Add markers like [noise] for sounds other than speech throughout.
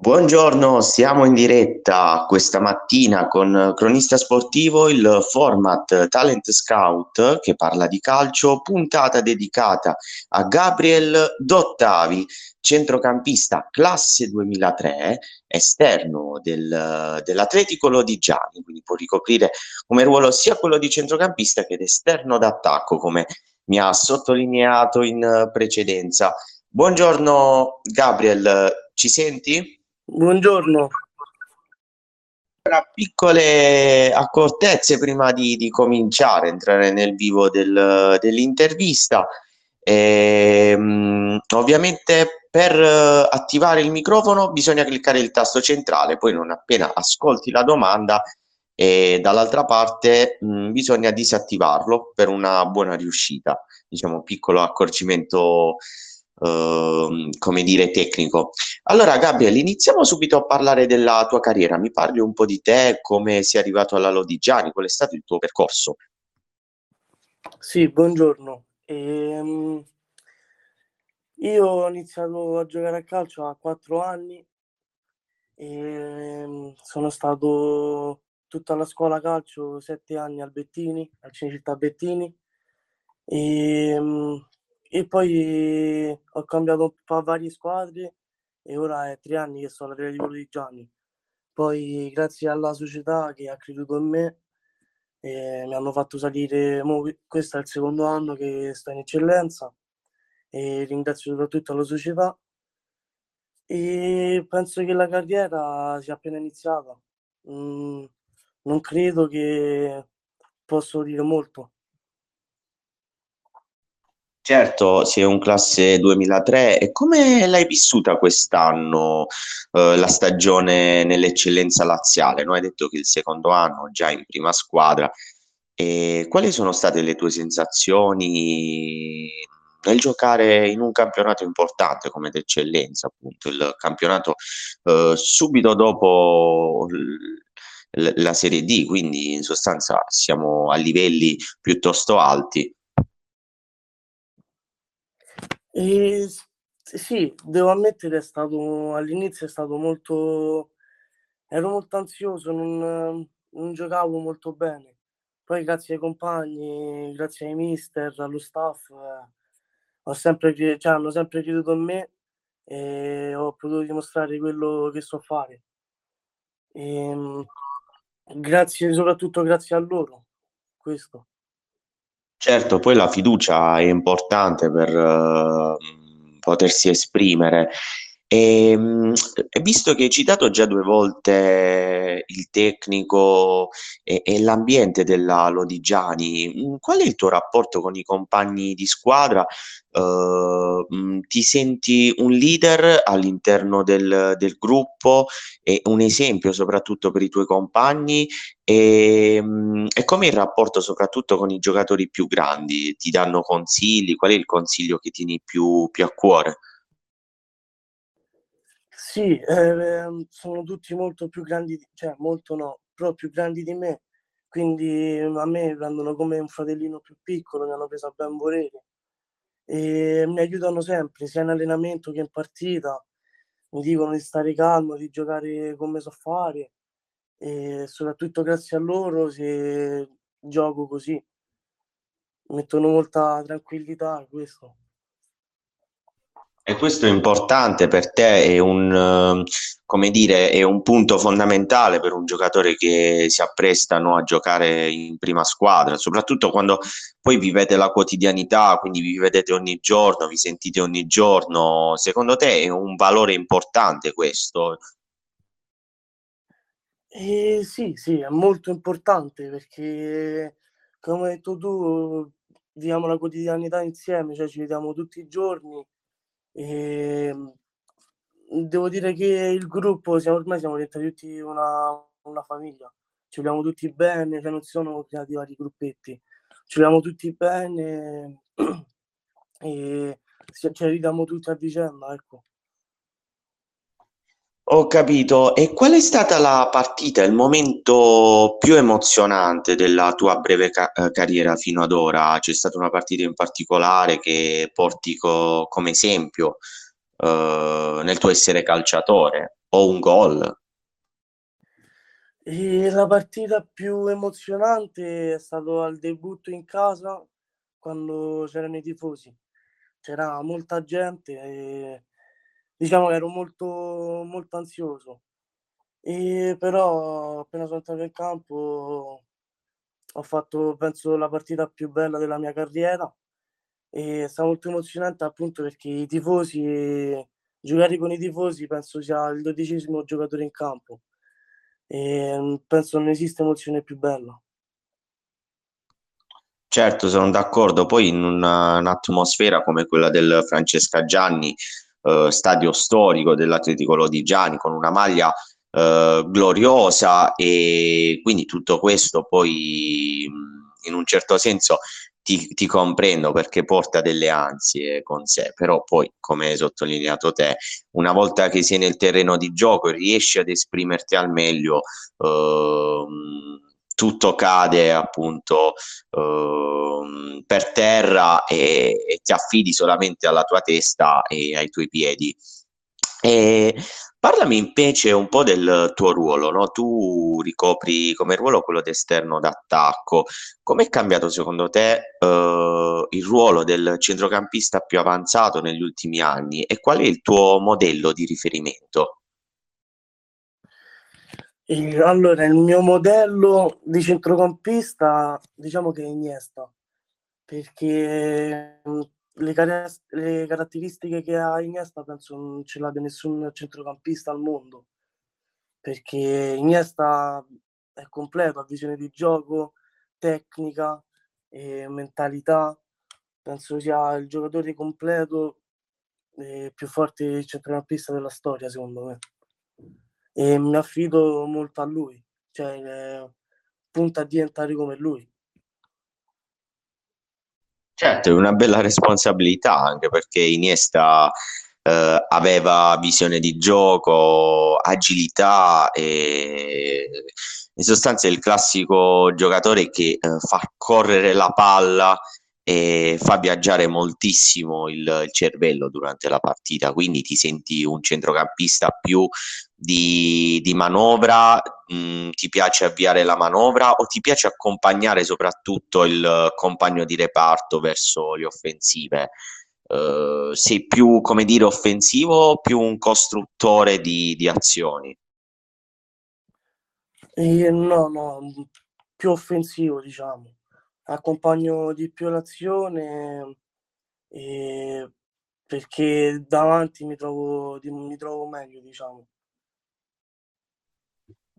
Buongiorno, siamo in diretta questa mattina con Cronista Sportivo, il format Talent Scout che parla di calcio, puntata dedicata a Gabriel Dottavi, centrocampista classe 2003, esterno del, dell'Atletico Lodigiani, quindi può ricoprire come ruolo sia quello di centrocampista che esterno d'attacco, come mi ha sottolineato in precedenza. Buongiorno Gabriel, ci senti? Buongiorno. Piccole accortezze prima di, di cominciare a entrare nel vivo del, dell'intervista. Ehm, ovviamente per attivare il microfono bisogna cliccare il tasto centrale, poi non appena ascolti la domanda e dall'altra parte mh, bisogna disattivarlo per una buona riuscita. Diciamo, piccolo accorgimento Ehm, come dire, tecnico. Allora, Gabriel, iniziamo subito a parlare della tua carriera. Mi parli un po' di te, come sei arrivato alla Lodigiani, qual è stato il tuo percorso? Sì, buongiorno. Ehm, io ho iniziato a giocare a calcio a quattro anni e ehm, sono stato tutta la scuola calcio sette anni al Bettini, al Cinecittà Bettini. E, ehm, e poi ho cambiato un varie squadre e ora è tre anni che sono alla Rete di Gianni. Poi grazie alla società che ha creduto in me eh, mi hanno fatto salire, questo è il secondo anno che sto in eccellenza e ringrazio soprattutto la società e penso che la carriera sia appena iniziata. Mm, non credo che posso dire molto. Certo, sei un classe 2003 e come l'hai vissuta quest'anno eh, la stagione nell'eccellenza laziale? No? Hai detto che il secondo anno già in prima squadra. E quali sono state le tue sensazioni nel giocare in un campionato importante come l'eccellenza, appunto, il campionato eh, subito dopo l- la Serie D, quindi in sostanza siamo a livelli piuttosto alti. E, sì, devo ammettere, è stato all'inizio è stato molto ero molto ansioso, non, non giocavo molto bene. Poi grazie ai compagni, grazie ai mister, allo staff, eh, ho sempre, cioè, hanno sempre creduto in me e ho potuto dimostrare quello che so fare. E, ehm, grazie, soprattutto grazie a loro, questo. Certo, poi la fiducia è importante per uh, potersi esprimere. E, um, visto che hai citato già due volte il tecnico e, e l'ambiente della Lodigiani, mm, qual è il tuo rapporto con i compagni di squadra? Uh, ti senti un leader all'interno del, del, gruppo e un esempio soprattutto per i tuoi compagni? E, um, e come il rapporto soprattutto con i giocatori più grandi? Ti danno consigli? Qual è il consiglio che tieni più, più a cuore? Sì, eh, sono tutti molto più grandi, cioè molto no, però più grandi di me, quindi a me prendono come un fratellino più piccolo, mi hanno preso a ben volere e mi aiutano sempre, sia in allenamento che in partita, mi dicono di stare calmo, di giocare come so fare e soprattutto grazie a loro se gioco così, mettono molta tranquillità questo. E questo è importante per te, è un, come dire, è un punto fondamentale per un giocatore che si apprestano a giocare in prima squadra, soprattutto quando poi vivete la quotidianità, quindi vi vedete ogni giorno, vi sentite ogni giorno. Secondo te è un valore importante questo? Eh, sì, sì, è molto importante perché, come hai detto tu, viviamo la quotidianità insieme, cioè ci vediamo tutti i giorni e ehm, devo dire che il gruppo siamo ormai siamo diventati tutti una, una famiglia. Ci vogliamo tutti bene, cioè non sono creati vari gruppetti. Ci vogliamo tutti bene [clears throat] e ci aiutiamo tutti a vicenda, ecco. Ho capito. E qual è stata la partita, il momento più emozionante della tua breve ca- eh, carriera fino ad ora? C'è stata una partita in particolare che porti co- come esempio eh, nel tuo essere calciatore? o un gol? E la partita più emozionante è stato al debutto in casa quando c'erano i tifosi. C'era molta gente e diciamo che ero molto, molto ansioso. E però appena sono entrato in campo ho fatto penso la partita più bella della mia carriera e è stato molto emozionante appunto perché i tifosi giocare con i tifosi penso sia il dodicesimo giocatore in campo e penso non esiste emozione più bella. Certo, sono d'accordo. Poi in una, un'atmosfera come quella del Francesca Gianni, eh, stadio storico dell'Atletico Lodigiani, con una maglia eh, gloriosa e quindi tutto questo poi in un certo senso ti, ti, comprendo perché porta delle ansie con sé, però poi, come hai sottolineato te, una volta che sei nel terreno di gioco e riesci ad esprimerti al meglio, eh, tutto cade appunto eh, per terra e, e, ti affidi solamente alla tua testa e ai tuoi piedi. E parlami invece un po' del tuo ruolo, no? Tu ricopri come ruolo quello d'esterno d'attacco. Com'è cambiato secondo te eh, il ruolo del centrocampista più avanzato negli ultimi anni e qual è il tuo modello di riferimento? Allora, il mio modello di centrocampista diciamo che è Iniesta, perché le, car- le caratteristiche che ha Iniesta penso non ce l'abbia nessun centrocampista al mondo, perché Iniesta è completo, ha visione di gioco, tecnica e mentalità, penso sia il giocatore completo e più forte centrocampista della storia secondo me e mi affido molto a lui, cioè eh, punta a diventare come lui. Certo, è una bella responsabilità anche perché Iniesta eh, aveva visione di gioco, agilità e in sostanza è il classico giocatore che eh, fa correre la palla e fa viaggiare moltissimo il, il, cervello durante la partita, quindi ti senti un centrocampista più di, di manovra, mh, mm, ti piace avviare la manovra o ti piace accompagnare soprattutto il compagno di reparto verso le offensive? Uh, sei più, come dire, offensivo o più un costruttore di, di azioni? Eh, no, no, più offensivo, diciamo. Accompagno di più l'azione eh, perché davanti mi trovo, mi trovo meglio, diciamo.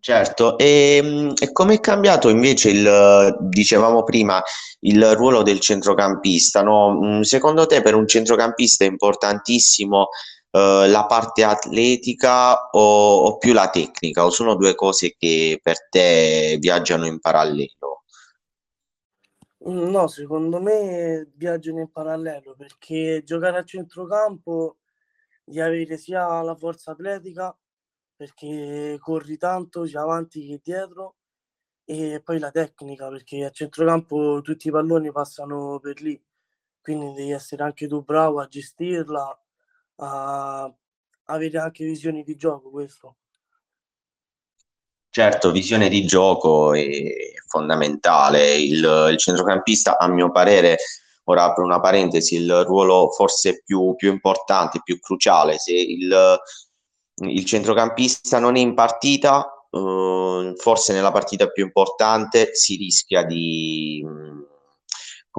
Certo, e, e come è cambiato invece il, dicevamo prima, il ruolo del centrocampista, no? Mm, secondo te per un centrocampista è importantissimo eh, la parte atletica o, o, più la tecnica, o sono due cose che per te viaggiano in parallelo? No, secondo me viaggiano in parallelo perché giocare a centrocampo di avere sia la forza atletica perché corri tanto sia avanti che dietro e poi la tecnica perché a centrocampo tutti i palloni passano per lì. Quindi devi essere anche tu bravo a gestirla a avere anche visioni di gioco questo certo visione di gioco è fondamentale. Il, il centrocampista a mio parere ora apro una parentesi il ruolo forse più, più importante più cruciale se il il centrocampista non è in partita, eh, forse nella partita più importante si rischia di,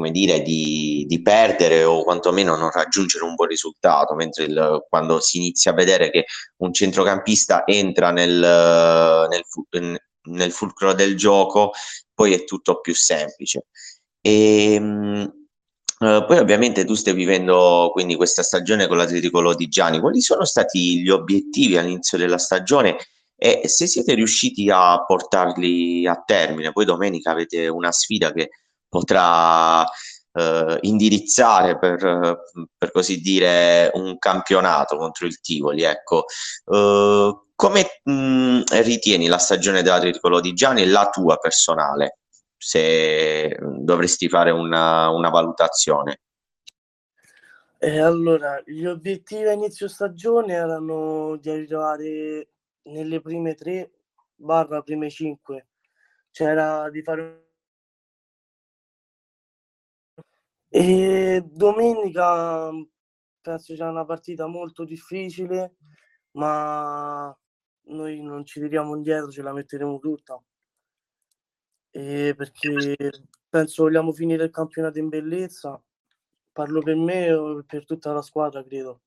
come dire, di, di, perdere o quantomeno non raggiungere un buon risultato, mentre il, quando si inizia a vedere che un centrocampista entra nel, nel, nel fulcro del gioco, poi è tutto più semplice. E, ehm, Uh, poi ovviamente tu stai vivendo quindi questa stagione con l'Atletico Lodigiani, quali sono stati gli obiettivi all'inizio della stagione e se siete riusciti a portarli a termine? Poi domenica avete una sfida che potrà uh, indirizzare per, per, così dire un campionato contro il Tivoli. Ecco. Uh, come mh, ritieni la stagione dell'Atletico Lodigiani e la tua personale? se dovresti fare una, una valutazione? Eh, allora, gli obiettivi a inizio stagione erano di arrivare nelle prime tre barra prime cinque c'era di fare e domenica penso sia una partita molto difficile ma noi non ci tiriamo indietro ce la metteremo tutta. E perché penso vogliamo finire il campionato in bellezza. Parlo per me e per tutta la squadra credo.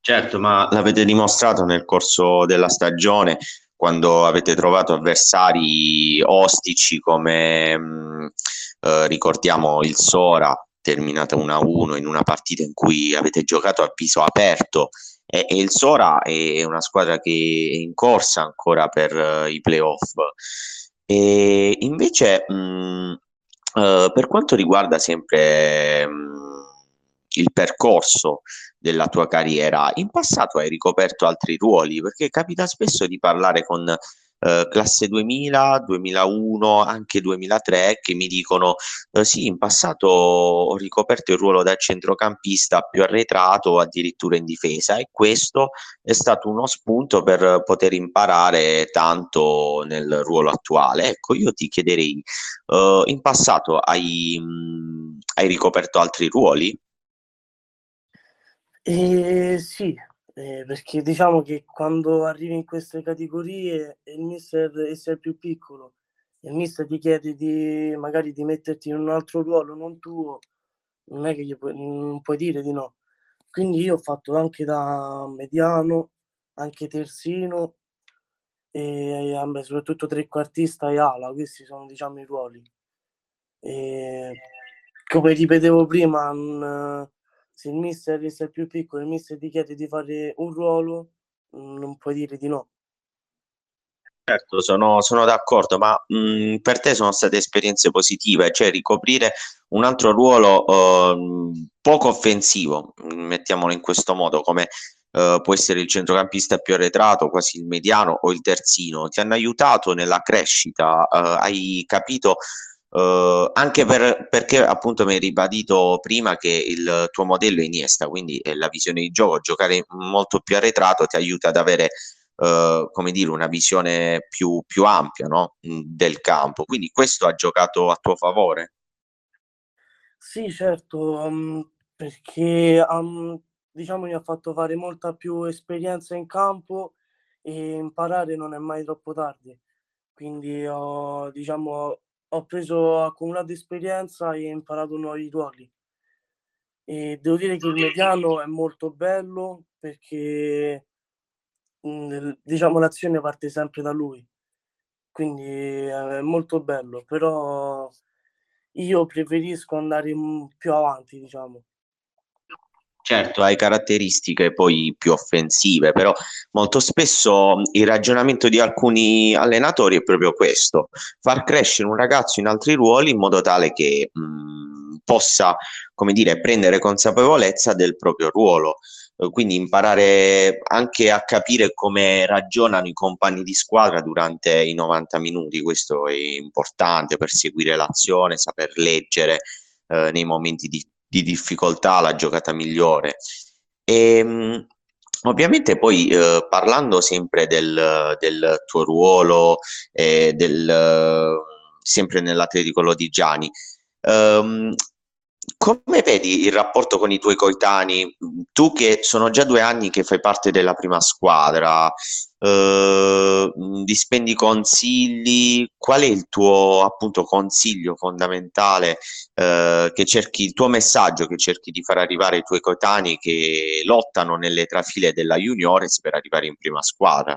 Certo, ma l'avete dimostrato nel corso della stagione quando avete trovato avversari ostici come mh, eh, ricordiamo il Sora, terminata 1-1 in una partita in cui avete giocato a viso aperto e, e il Sora è una squadra che è in corsa ancora per uh, i playoff. E invece mh, uh, per quanto riguarda sempre mh, il percorso della tua carriera. In passato hai ricoperto altri ruoli, perché capita spesso di parlare con eh, classe 2000, 2001, anche 2003 che mi dicono eh, sì, in passato ho ricoperto il ruolo da centrocampista più arretrato o addirittura in difesa e questo è stato uno spunto per poter imparare tanto nel ruolo attuale. Ecco, io ti chiederei, eh, in passato hai, mh, hai ricoperto altri ruoli? Eh, sì, eh, perché diciamo che quando arrivi in queste categorie il mister essere più piccolo, il mister ti chiede di magari di metterti in un altro ruolo non tuo, non è che gli puoi, non puoi dire di no. Quindi io ho fatto anche da mediano, anche terzino e vabbè, soprattutto trequartista e ala, questi sono diciamo i ruoli. E, come ripetevo prima, non, se il mister è più piccolo, il mister ti chiede di fare un ruolo, mm, non puoi dire di no. Certo, sono, sono d'accordo, ma mh, mm, per te sono state esperienze positive, cioè ricoprire un altro ruolo uh, poco offensivo, mettiamolo in questo modo, come uh, può essere il centrocampista più arretrato, quasi il mediano o il terzino, ti hanno aiutato nella crescita, uh, hai capito Uh, anche per, perché appunto mi hai ribadito prima che il tuo modello è Iniesta, quindi è la visione di gioco, giocare molto più arretrato ti aiuta ad avere uh, come dire, una visione più, più ampia no? del campo, quindi questo ha giocato a tuo favore? Sì, certo, um, perché um, diciamo mi ha fatto fare molta più esperienza in campo e imparare non è mai troppo tardi. Quindi ho, diciamo, ho preso accumulato esperienza e imparato nuovi ruoli. E devo dire che il mediano è molto bello perché mhmm, diciamo l'azione parte sempre da lui. Quindi è molto bello, però io preferisco andare, mhmm, più avanti, diciamo. Certo, hai caratteristiche poi più offensive, però molto spesso il ragionamento di alcuni allenatori è proprio questo, far crescere un ragazzo in altri ruoli in modo tale che mh, possa, come dire, prendere consapevolezza del proprio ruolo. Quindi imparare anche a capire come ragionano i compagni di squadra durante i 90 minuti, questo è importante per seguire l'azione, saper leggere eh, nei momenti di di difficoltà la giocata migliore. E, ehm, ovviamente poi eh, parlando sempre del, del, tuo ruolo, eh, del, sempre nell'Atletico Lodigiani, ehm, come vedi il rapporto con i tuoi coetanei? Tu che sono già due anni che fai parte della prima squadra, eh, dispendi consigli, qual è il tuo appunto consiglio fondamentale eh, che cerchi, il tuo messaggio che cerchi di far arrivare ai tuoi coetanei che lottano nelle trafile della Juniores per arrivare in prima squadra?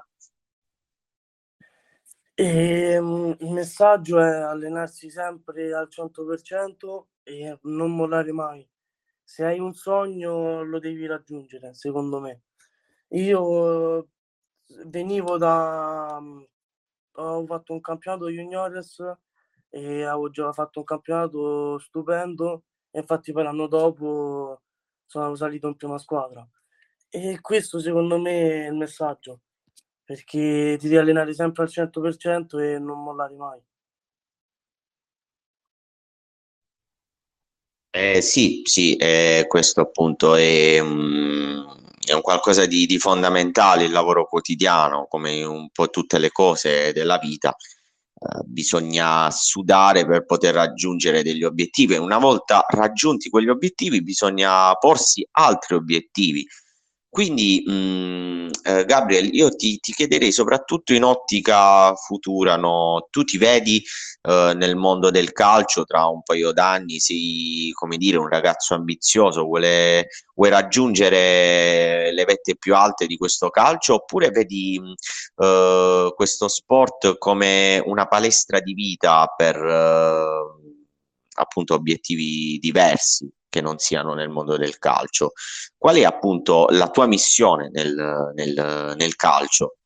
E, ehm, il messaggio è allenarsi sempre al 100% e non mollare mai. Se hai un sogno lo devi raggiungere, secondo me. Io venivo da... ho fatto un campionato juniores e avevo già fatto un campionato stupendo e infatti poi l'anno dopo sono salito in prima squadra. E questo secondo me è il messaggio, perché ti devi allenare sempre al 100% e non mollare mai. Eh, sì, sì, eh, questo appunto è, um, è un qualcosa di, di, fondamentale il lavoro quotidiano, come un po' tutte le cose della vita. Eh, bisogna sudare per poter raggiungere degli obiettivi e una volta raggiunti quegli obiettivi bisogna porsi altri obiettivi quindi, mh, mm, eh, Gabriel, io ti, ti, chiederei soprattutto in ottica futura, no? tu ti vedi eh, nel mondo del calcio tra un paio d'anni, sei come dire un ragazzo ambizioso, vuole, vuoi raggiungere le vette più alte di questo calcio oppure vedi mm, eh, questo sport come una palestra di vita per eh, appunto obiettivi diversi? Che non siano nel mondo del calcio. Qual è appunto la tua missione nel, nel, nel calcio?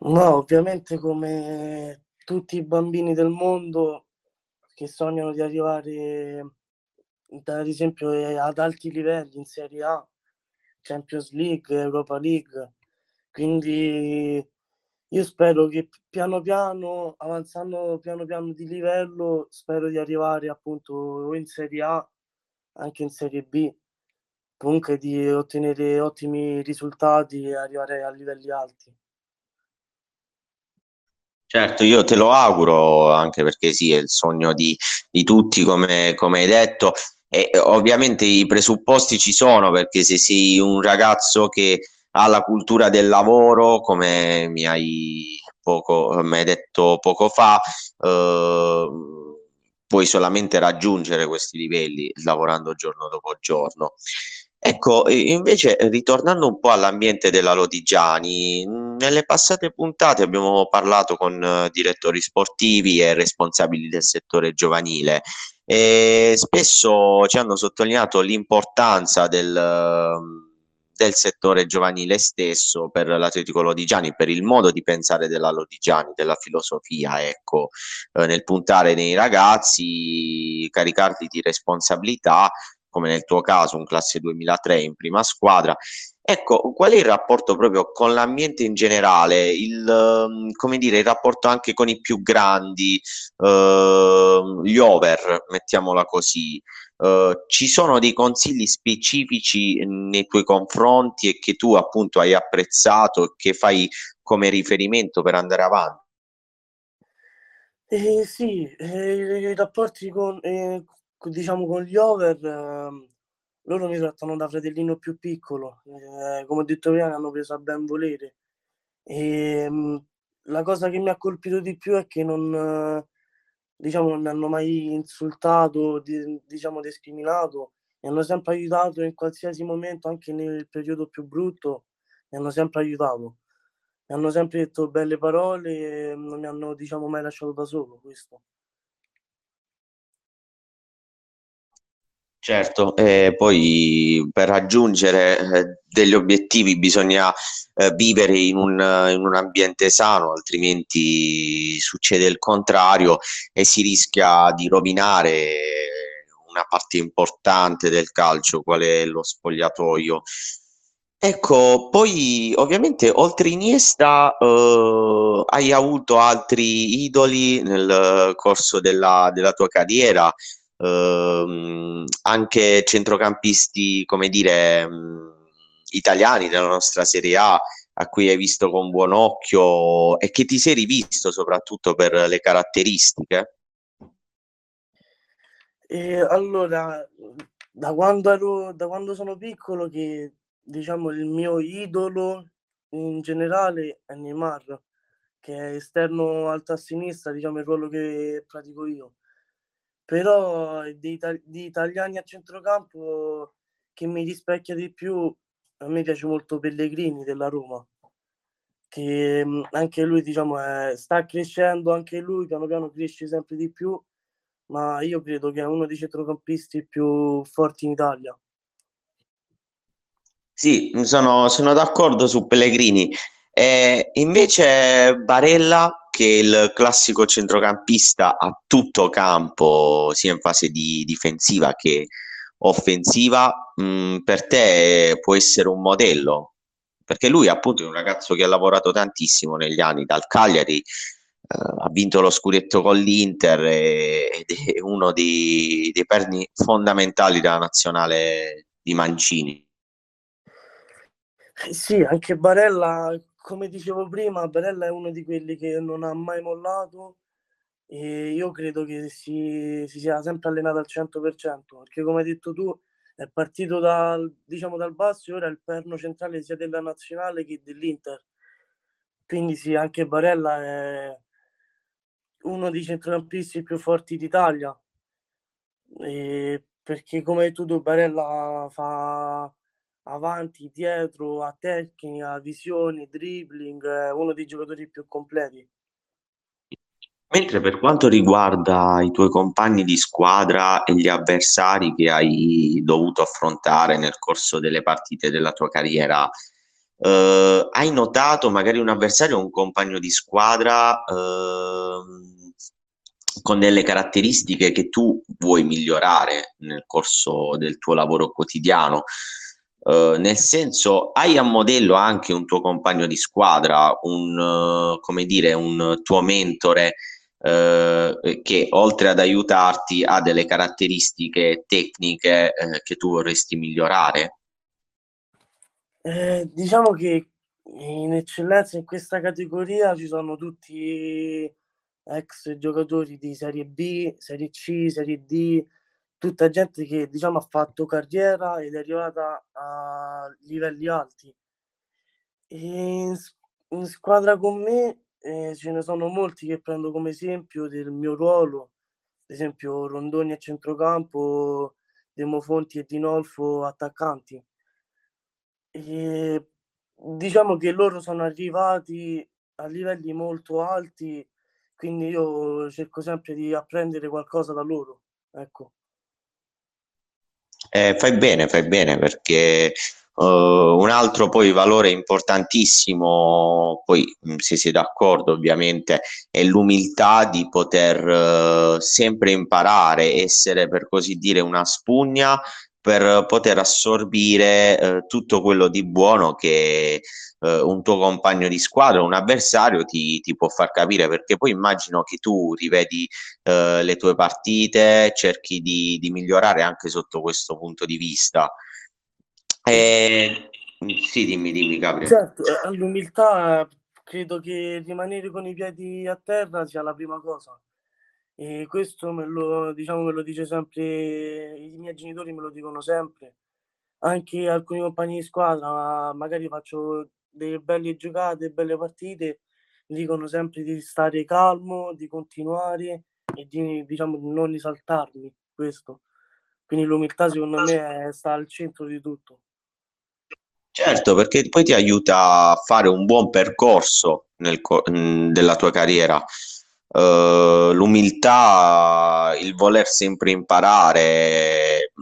No, ovviamente come tutti i bambini del mondo che sognano di arrivare ad esempio ad alti livelli in Serie A, Champions League, Europa League. Quindi io spero che piano piano, avanzando piano piano di livello, spero di arrivare appunto in Serie A, anche in Serie B, comunque di ottenere ottimi risultati e arrivare a livelli alti. Certo, io te lo auguro anche perché sì, è il sogno di, di tutti, come, come hai detto. E ovviamente i presupposti ci sono perché se sei un ragazzo che alla cultura del lavoro, come mi hai, poco, mi hai detto poco fa, eh, puoi solamente raggiungere questi livelli lavorando giorno dopo giorno. Ecco, invece ritornando un po' all'ambiente della Lodigiani, nelle passate puntate abbiamo parlato con uh, direttori sportivi e responsabili del settore giovanile e spesso ci hanno sottolineato l'importanza del, uh, del settore giovanile stesso per l'Atletico Lodigiani, per il modo di pensare della Lodigiani, della filosofia, ecco, eh, nel puntare nei ragazzi, caricarli di responsabilità, come nel tuo caso un classe 2003 in prima squadra. Ecco, qual è il rapporto proprio con l'ambiente in generale, il, ehm, come dire, il rapporto anche con i più grandi, eh, gli over, mettiamola così, Uh, ci sono dei consigli specifici nei tuoi confronti e che tu appunto hai apprezzato e che fai come riferimento per andare avanti? Eh, sì, eh, i rapporti con, eh, diciamo, con gli over, ehm, loro mi trattano da fratellino più piccolo, eh, come ho detto prima, hanno preso a ben volere. E, ehm, la cosa che mi ha colpito di più è che non diciamo, non mi hanno mai insultato, di, diciamo, discriminato, mi hanno sempre aiutato in qualsiasi momento, anche nel periodo più brutto, mi hanno sempre aiutato. Mi hanno sempre detto belle parole e non mi hanno, diciamo, mai lasciato da solo questo. Certo, eh, poi per raggiungere eh, degli obiettivi bisogna eh, vivere in un, in un, ambiente sano, altrimenti succede il contrario e si rischia di rovinare una parte importante del calcio, qual è lo spogliatoio. Ecco, poi ovviamente oltre Iniesta eh, hai avuto altri idoli nel corso della, della tua carriera ehm, anche centrocampisti, come dire, mm, italiani della nostra Serie A a cui hai visto con buon occhio e che ti sei rivisto soprattutto per le caratteristiche? E allora, da quando, ero, da quando sono piccolo, che diciamo il mio idolo in generale è Neymar, che è esterno alto a sinistra, diciamo il ruolo che pratico io però di, di italiani a centrocampo che mi rispecchia di più a me piace molto Pellegrini della Roma che mm, anche lui diciamo è, sta crescendo anche lui piano piano cresce sempre di più ma io credo che è uno dei centrocampisti più forti in Italia sì, sono, sono d'accordo su Pellegrini. Eh, invece Barella che il classico centrocampista a tutto campo, sia in fase di difensiva che offensiva, mh, mm, per te può essere un modello? Perché lui appunto è un ragazzo che ha lavorato tantissimo negli anni dal Cagliari, eh, ha vinto lo scudetto con l'Inter e, ed è uno dei, dei perni fondamentali della nazionale di Mancini. Eh sì, anche Barella, come dicevo prima, Barella è uno di quelli che non ha mai mollato e io credo che si, si sia sempre allenato al 100%, perché come hai detto tu è partito dal, diciamo, dal basso e ora è il perno centrale sia della nazionale che dell'Inter. Quindi sì, anche Barella è uno dei centrocampisti più forti d'Italia. E perché come hai detto tu, Barella fa avanti, dietro, a tecnica, visione, dribbling, uno dei giocatori più completi. Mentre per quanto riguarda i tuoi compagni di squadra e gli avversari che hai dovuto affrontare nel corso delle partite della tua carriera, eh, hai notato magari un avversario o un compagno di squadra eh, con delle caratteristiche che tu vuoi migliorare nel corso del tuo lavoro quotidiano? Uh, nel senso, hai a modello anche un tuo compagno di squadra, un, uh, come dire, un tuo mentore eh, che oltre ad aiutarti ha delle caratteristiche tecniche eh, che tu vorresti migliorare? Eh, diciamo che in eccellenza in questa categoria ci sono tutti ex giocatori di Serie B, Serie C, Serie D, tutta gente che diciamo ha fatto carriera ed è arrivata a livelli alti. E in, in squadra con me eh, ce ne sono molti che prendo come esempio del mio ruolo, ad esempio Rondoni a centrocampo, Demofonti e Dinolfo attaccanti. E diciamo che loro sono arrivati a livelli molto alti, quindi io cerco sempre di apprendere qualcosa da loro. Ecco. Eh, fai bene, fai bene perché Uh, un altro poi valore importantissimo, poi se sei d'accordo ovviamente, è l'umiltà di poter uh, sempre imparare, essere per così dire una spugna per poter assorbire uh, tutto quello di buono che un tuo compagno di squadra, un avversario ti, ti, può far capire, perché poi immagino che tu rivedi le tue partite, cerchi di, di migliorare anche sotto questo punto di vista. Eh, sì, dimmi, dimmi, Gabriele. Certo, eh, l'umiltà credo che rimanere con i piedi a terra sia la prima cosa. E questo me lo, diciamo, me lo dice sempre, i miei genitori me lo dicono sempre. Anche alcuni compagni di squadra, magari faccio delle belle giocate, belle partite, dicono sempre di stare calmo, di continuare e di, diciamo, di non risaltarmi questo. Quindi l'umiltà secondo me sta al centro di tutto. Certo, perché poi ti aiuta a fare un buon percorso nel co- della tua carriera. Uh, l'umiltà, il voler sempre imparare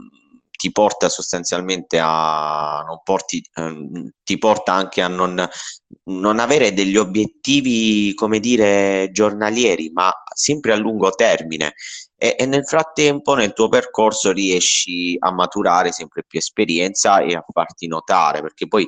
ti porta sostanzialmente a non porti, eh, ti porta anche a non, non avere degli obiettivi, come dire, giornalieri, ma sempre a lungo termine. E, e, nel frattempo nel tuo percorso riesci a maturare sempre più esperienza e a farti notare, perché poi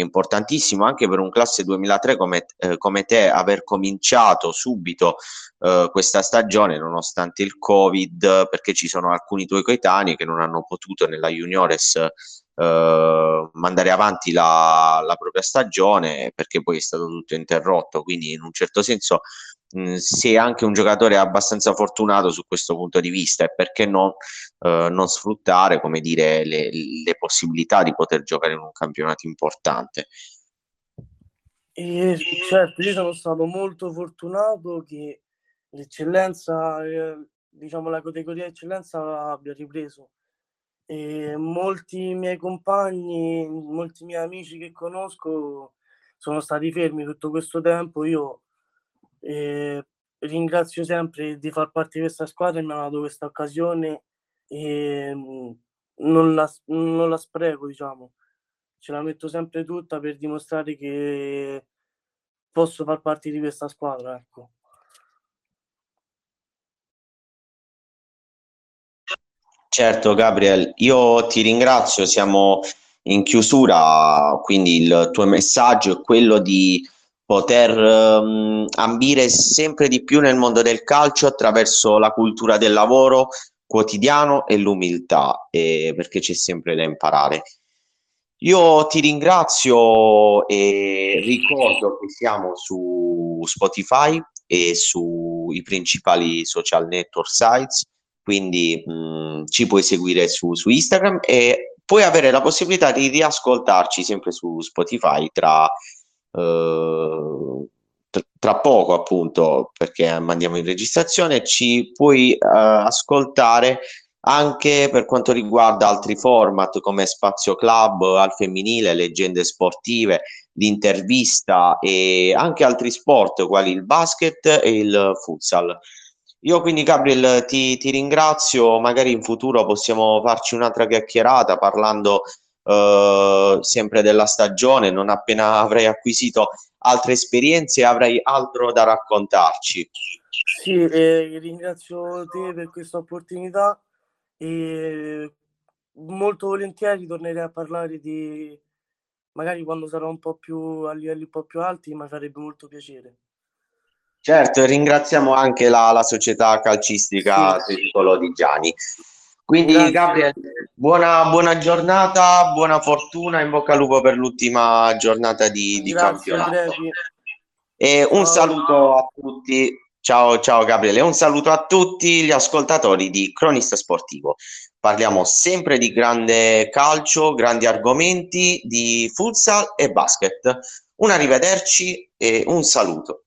è importantissimo anche per un classe 2003 come, eh, come te aver cominciato subito eh, questa stagione nonostante il covid perché ci sono alcuni tuoi coetanei che non hanno potuto nella juniores eh, mandare avanti la, la propria stagione perché poi è stato tutto interrotto quindi in un certo senso mh, sei anche un giocatore abbastanza fortunato su questo punto di vista e perché no, eh, non sfruttare, come dire, le, le, possibilità di poter giocare in un campionato importante. E, certo, io sono stato molto fortunato che l'eccellenza, eh, diciamo la categoria eccellenza abbia ripreso. E molti miei compagni, molti miei amici che conosco sono stati fermi tutto questo tempo. Io e ringrazio sempre di far parte di questa squadra e mi ha dato questa occasione e mhmm, non la, non la spreco, diciamo. Ce la metto sempre tutta per dimostrare che posso far parte di questa squadra, ecco. Certo, Gabriel, io ti ringrazio, siamo in chiusura, quindi il tuo messaggio è quello di poter um, ambire sempre di più nel mondo del calcio attraverso la cultura del lavoro quotidiano e l'umiltà, eh, perché c'è sempre da imparare. Io ti ringrazio e ricordo che siamo su Spotify e sui principali social network sites, quindi mh, ci puoi seguire su, su Instagram e puoi avere la possibilità di riascoltarci sempre su Spotify tra, eh, tra poco, appunto, perché mandiamo in registrazione. Ci puoi eh, ascoltare anche per quanto riguarda altri format come Spazio Club al femminile, leggende sportive, l'intervista e anche altri sport quali il basket e il futsal. Io quindi Gabriel ti, ti ringrazio, magari in futuro possiamo farci un'altra chiacchierata parlando eh, sempre della stagione, non appena avrai acquisito altre esperienze avrai altro da raccontarci. Sì, eh, ringrazio te per questa opportunità e molto volentieri tornerei a parlare di magari quando sarò un po' più a livelli un po' più alti, mi farebbe molto piacere. Certo, e ringraziamo anche la, la società calcistica sì. Tricolo di Gianni. Quindi Grazie. Gabriele, buona, buona, giornata, buona fortuna, in bocca al lupo per l'ultima giornata di, di campionato. E un saluto a tutti. Ciao, ciao Gabriele, un saluto a tutti gli ascoltatori di Cronista Sportivo. Parliamo sempre di grande calcio, grandi argomenti di futsal e basket. Un arrivederci e un saluto.